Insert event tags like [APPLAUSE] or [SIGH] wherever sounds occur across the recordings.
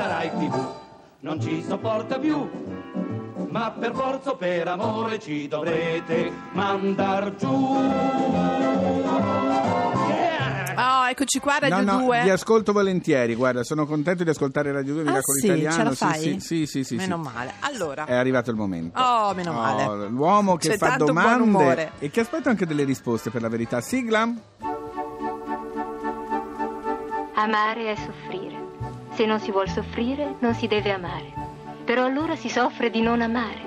la Rai TV non ci sopporta più. Ma per forza o per amore ci dovrete mandar giù. Oh, eccoci qua, Radio no, no, 2. vi ascolto volentieri, guarda, sono contento di ascoltare Radio 2 Ah, Miracolo sì, Italiano. ce la sì, fai? Sì, sì, sì, sì, Meno sì. male. Allora, È arrivato il momento. Oh, meno male. Oh, l'uomo che C'è fa domande e che aspetta anche delle risposte per la verità. Sigla? Amare è soffrire. Se non si vuol soffrire, non si deve amare. Però allora si soffre di non amare.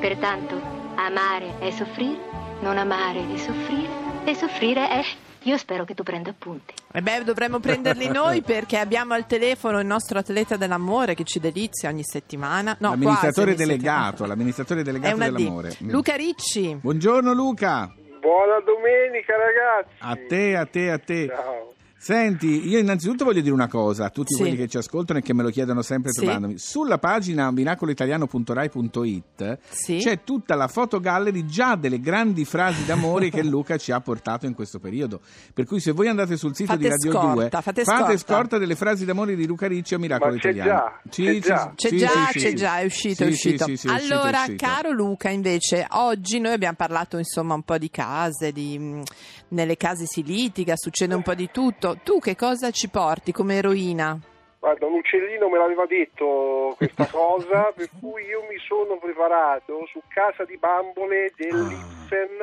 Pertanto, amare è soffrire, non amare è soffrire, e soffrire è... Io spero che tu prenda appunti. eh beh, dovremmo prenderli noi [LAUGHS] perché abbiamo al telefono il nostro atleta dell'amore che ci delizia ogni settimana. No, l'amministratore quasi delegato, settimana. l'amministratore delegato una D. dell'amore. Luca Ricci. Buongiorno Luca. Buona domenica ragazzi. A te, a te, a te. Ciao. Senti, io innanzitutto voglio dire una cosa a tutti Sì. quelli che ci ascoltano e che me lo chiedono sempre Sì. trovandomi. Sulla pagina miracoloitaliano.rai.it Sì. c'è tutta la fotogallery già delle grandi frasi d'amore che [LAUGHS] Luca ci ha portato in questo periodo. Per cui se voi andate sul sito Fate di Radio scorta, 2, fate scorta. scorta delle frasi d'amore di Luca Ricci a Miracolo Ma c'è Italiano. già, c'è già. C'è sì, già, sì, c'è sì. già, è uscito, Sì, è sì, uscito. sì, sì, allora, uscito. caro Luca, invece, oggi noi abbiamo parlato insomma un po' di case, di, mh, nelle case si litiga, succede un po' di tutto. Tu che cosa ci porti come eroina? Guarda, un uccellino me l'aveva detto questa [LAUGHS] cosa, per cui io mi sono preparato su Casa di Bambole dell'Ibsen,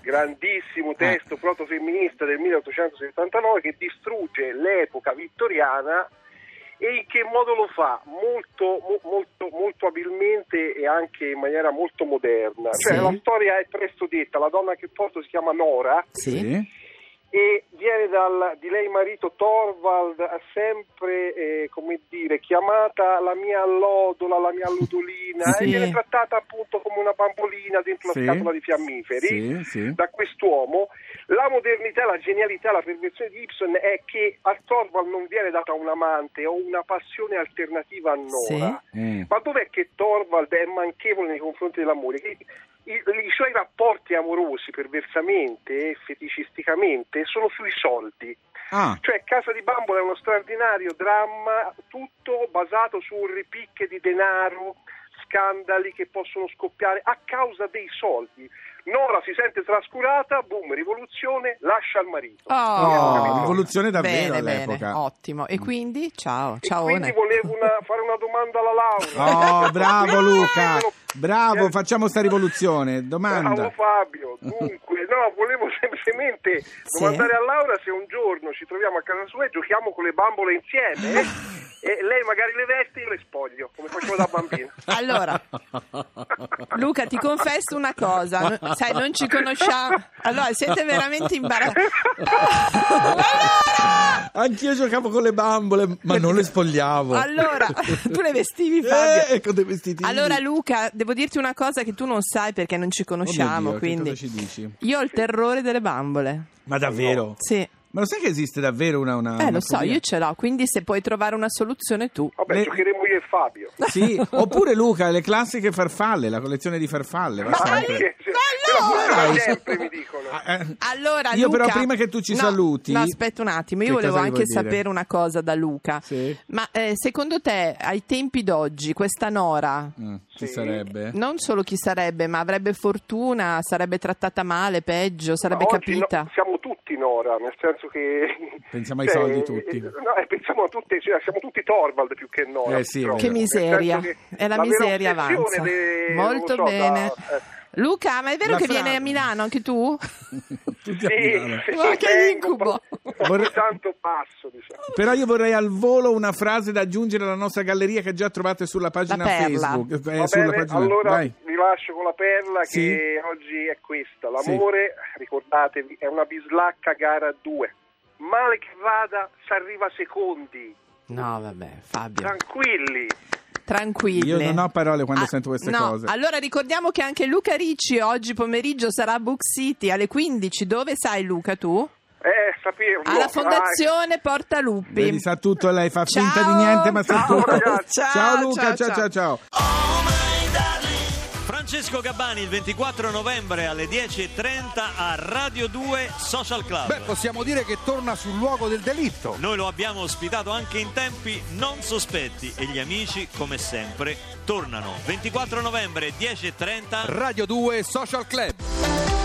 grandissimo testo protofemminista del 1879 che distrugge l'epoca vittoriana e in che modo lo fa? Molto, mo- molto, molto abilmente e anche in maniera molto moderna. Sì. Cioè, la storia è presto detta, la donna che porto si chiama Nora Sì? E viene dal, di lei marito Torvald ha sempre eh, come dire chiamata la mia allodola, la mia allodolina Sì. e viene trattata appunto come una bambolina dentro Sì. la scatola di fiammiferi Sì, da quest'uomo la modernità, la genialità, la perversione di Ibsen è che a Torvald non viene data un amante o una passione alternativa a Nora. Mm. ma dov'è che Torvald è manchevole nei confronti dell'amore? I, i suoi rapporti amorosi perversamente e feticisticamente sono sui soldi. Ah, Cioè Casa di Bambola è uno straordinario dramma, tutto basato su ripicche di denaro, scandali che possono scoppiare a causa dei soldi. Nora si sente trascurata, boom, rivoluzione, lascia il marito. Oh, rivoluzione davvero bene, all'epoca. bene, ottimo. E quindi, ciao, E ciao. quindi volevo una- fare una domanda alla Laura. Oh, bravo Luca. Bravo, facciamo sta rivoluzione. Bravo Domanda. Fabio, dunque, no, volevo semplicemente Sì. domandare a Laura se un giorno ci troviamo a casa sua e giochiamo con le bambole insieme. [LAUGHS] E lei magari le veste e io le spoglio, come facevo da bambino. Allora, Luca, ti confesso una cosa, [LAUGHS] sai, non ci conosciamo. Allora, siete veramente imbarazzati. [LAUGHS] Allora, Anch'io giocavo con le bambole, ma non le spogliavo. allora, tu le vestivi, Fabio. Eh, con dei vestitini. Allora, Luca, devo dirti una cosa che tu non sai perché non ci Oh conosciamo. Dio, che quindi, cosa ci dici? io ho il terrore delle bambole. Ma davvero? Sì, Ma lo sai che esiste davvero una... una eh, una lo so, follia? io ce l'ho. Quindi, se puoi trovare una soluzione tu. Vabbè, Le- giocheremo io e Fabio. [LAUGHS] Sì, oppure Luca, le classiche farfalle, la collezione di farfalle. va Ma sempre. se- allora! quella funziona Dai, sempre, mi dicono. Ah, eh, Allora, Io Luca, però prima che tu ci no, saluti- No, aspetta un attimo, io Che volevo cosa mi anche dire? sapere una cosa da Luca. Sì. Ma eh, secondo te, ai tempi d'oggi, questa Nora, mm, ci Sì. sarebbe? non solo chi sarebbe, ma avrebbe fortuna, sarebbe trattata male, peggio, sarebbe Ma oggi capita? no- siamo tutti Nora, nel senso che... [LAUGHS] Pensiamo ai soldi tutti. eh, No, eh, pensiamo a tutti, cioè, siamo tutti Torvald più che Nora. Eh sì, è. Che miseria, che e la vera miseria avanza. de- Molto so, bene. da- eh, Luca, ma è vero La che fra- vieni a Milano anche tu? [LAUGHS] Tutti a Milano. sì, Ma che incubo! Vorrei- Tanto passo, diciamo. Però io vorrei al volo una frase da aggiungere alla nostra galleria che già trovate sulla pagina La. Facebook. Eh, Va sulla bene, pagina- allora Vai. Vi lascio con la perla Sì. che oggi è questa. L'amore, ricordatevi, è una bislacca gara 2. Male che vada, si arriva secondi. No, vabbè, Fabio. Tranquilli. Tranquilli. Io non ho parole quando Ah, sento queste no, cose. Allora ricordiamo che anche Luca Ricci oggi pomeriggio sarà a Book City alle 15. Dove sai Luca tu? Eh, sapevo. Alla Fondazione Porta Lupi. Vedi, sa tutto lei, fa Ciao. finta di niente, ma sa Ciao, tutto. ragazzi. Ciao, Luca, ciao ciao ciao. Francesco Francesco Gabbani il 24 novembre alle 10.30 a Radio 2 Social Club. Beh, possiamo dire che torna sul luogo del delitto. Noi lo abbiamo ospitato anche in tempi non sospetti e gli amici, come sempre, tornano. 24 novembre 10.30 Radio 2 Social Club.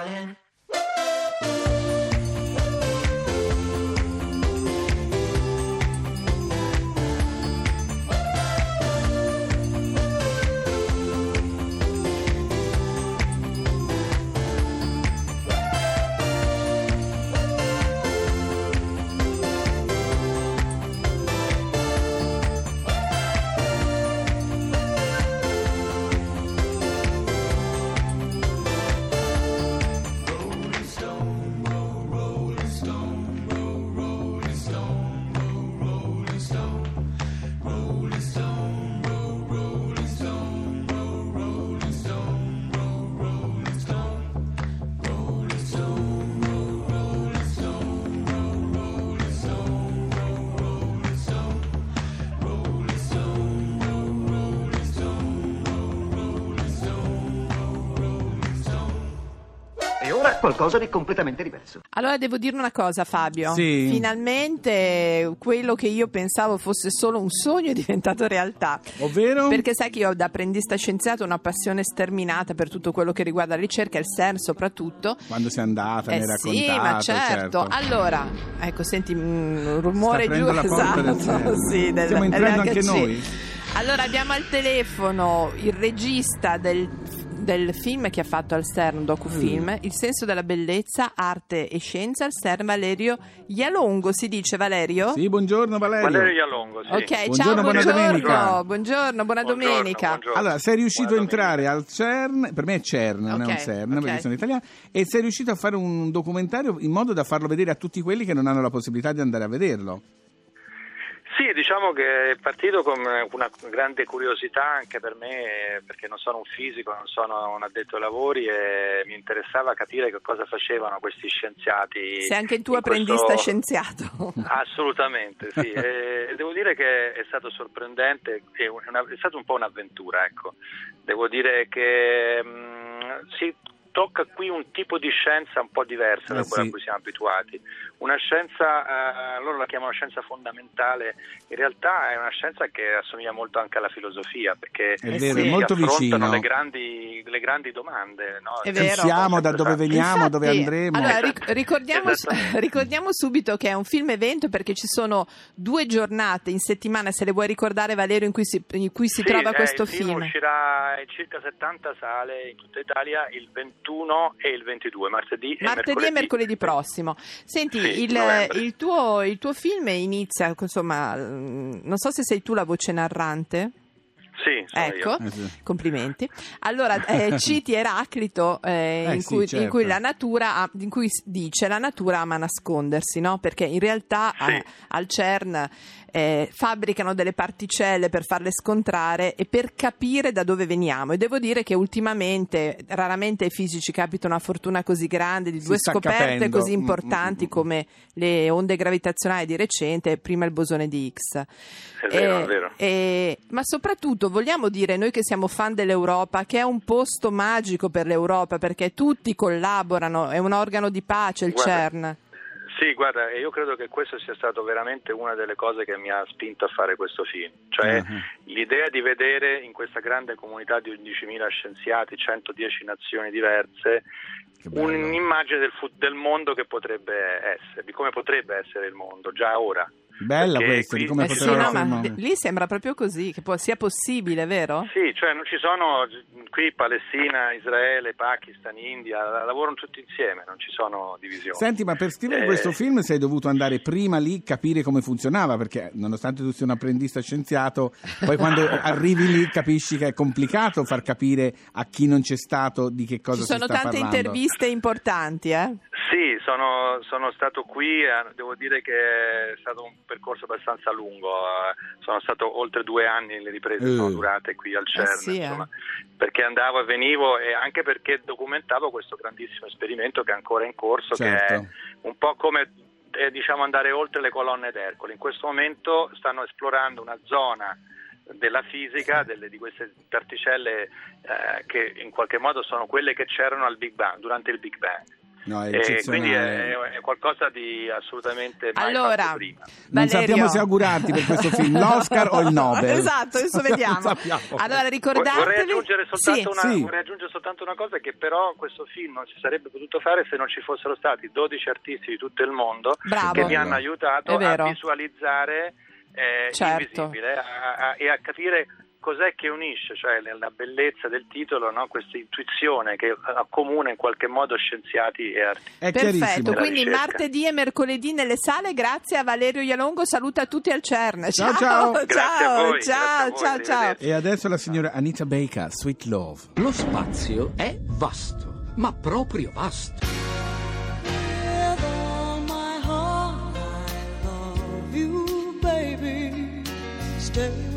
darling. Ora qualcosa di completamente diverso. Allora devo dire una cosa Fabio, Sì. finalmente quello che io pensavo fosse solo un sogno è diventato realtà. Ovvero? Perché sai che io da apprendista scienziato ho una passione sterminata per tutto quello che riguarda la ricerca e il CERN soprattutto. Quando sei andata, Eh mi hai sì, raccontato. ma certo. Allora, ecco, senti un rumore Sta giù. esatto, [LAUGHS] sì, del- Stiamo entrando anche noi? Allora, abbiamo al telefono il regista del, del film che ha fatto al CERN, un docufilm, Mm. Il senso della bellezza, arte e scienza al CERN, Valerio Ialongo, si dice Valerio? Sì, buongiorno Valerio. Valerio Ialongo, sì. Ok, Buongiorno, ciao, buona buongiorno. domenica. Buongiorno, buona Buongiorno, domenica. buongiorno. Allora, sei riuscito a entrare al CERN, per me è CERN, non è un CERN ok. perché sono italiano, e sei riuscito a fare un documentario in modo da farlo vedere a tutti quelli che non hanno la possibilità di andare a vederlo. Sì, diciamo che è partito con una grande curiosità anche per me, perché non sono un fisico, non sono un addetto ai lavori e mi interessava capire che cosa facevano questi scienziati. Sei anche tu in apprendista questo- scienziato. [LAUGHS] Assolutamente, sì. [LAUGHS] E devo dire che è stato sorprendente, è, una- è stata un po' un'avventura, ecco. Devo dire che mh, si tocca qui un tipo di scienza un po' diversa da Eh, quella sì. a cui siamo abituati. Una scienza, eh, loro la chiamano scienza fondamentale, in realtà è una scienza che assomiglia molto anche alla filosofia, perché È vero, sì. è molto affrontano vicino. le grandi, le grandi domande. No? È Chi vero. siamo, da dove veniamo, dove Infatti, andremo. Allora, ric- [LAUGHS] ricordiamo, Esatto. [LAUGHS] ricordiamo subito che è un film evento perché ci sono due giornate in settimana, se le vuoi ricordare Valerio, in cui si, in cui si Sì, trova eh, questo il film. film. uscirà in circa 70 sale in tutta Italia il 21 e il 22, martedì, Martedì e mercoledì prossimo. Senti, Sì, il, il tuo, il tuo film inizia, insomma, mm, non so se sei tu la voce narrante. Sì, sono Ecco, io. Eh, sì. complimenti. Allora, eh, [LAUGHS] citi Eraclito eh, Eh, in, sì, cui, certo. in cui la natura, ha- in cui dice la natura ama nascondersi, no? Perché in realtà Sì. eh, al CERN eh, fabbricano delle particelle per farle scontrare e per capire da dove veniamo. E devo dire che ultimamente raramente ai fisici capita una fortuna così grande di Si due scoperte capendo. così Mm, mm, importanti mm, mm. come le onde gravitazionali di recente prima il bosone di Higgs. È vero, Eh, è vero. eh, ma soprattutto vogliamo dire noi che siamo fan dell'Europa che è un posto magico per l'Europa perché tutti collaborano, è un organo di pace il Guarda, CERN. Sì, guarda, e io credo che questo sia stato veramente una delle cose che mi ha spinto a fare questo film, cioè Mhm. l'idea di vedere in questa grande comunità di 11.000 scienziati, 110 nazioni diverse, un'immagine del, fu- del mondo che potrebbe essere, di come potrebbe essere il mondo già ora. Bella Perché questa, di qui- come Eh sì, potrebbe no, ma lì sembra proprio così, che può- sia possibile, vero? Sì, cioè non ci sono qui Palestina, Israele, Pakistan, India, lavorano tutti insieme, non ci sono divisioni. Senti, ma per scrivere Eh, questo film sei dovuto andare prima lì, capire come funzionava, perché nonostante tu sia un apprendista scienziato, poi quando [LAUGHS] arrivi lì capisci che è complicato far capire a chi non c'è stato di che cosa Ci si sono sta tante parlando. interviste importanti, eh? Sì, sono, sono stato qui, eh, devo dire che è stato un percorso abbastanza lungo, eh, sono stato oltre due anni, le riprese Eh. sono durate qui al CERN, sì, eh. insomma, perché andavo e venivo e anche perché documentavo questo grandissimo esperimento che è ancora in corso, che Certo. è un po' come eh, diciamo andare oltre le colonne d'Ercole. In questo momento stanno esplorando una zona della fisica, delle- di queste particelle eh, che in qualche modo sono quelle che c'erano al Big Bang, durante il Big Bang. No, è E quindi è, è qualcosa di assolutamente mai Allora, fatto prima. Non Valerio- sappiamo se augurarti per questo film l'Oscar o il [LAUGHS] Nobel. Esatto, adesso vediamo. Allora ricordatevi Vorrei aggiungere, soltanto Sì. una, Sì. vorrei aggiungere soltanto una cosa che però questo film non si sarebbe potuto fare se non ci fossero stati 12 artisti di tutto il mondo Bravo. che mi hanno aiutato a visualizzare eh, Certo. l'invisibile a- a- e a capire cos'è che unisce, cioè nella bellezza del titolo, no? questa intuizione che accomuna in qualche modo scienziati e artisti. È Perfetto, quindi ricerca. martedì e mercoledì nelle sale, grazie a Valerio Ialongo, saluta tutti al CERN. Ciao, ciao, ciao. Ciao, voi, ciao, voi, ciao, ciao. E adesso la signora Anita Baker, Sweet Love. Lo spazio è vasto, ma proprio vasto. With all my heart, I love you, baby. Stay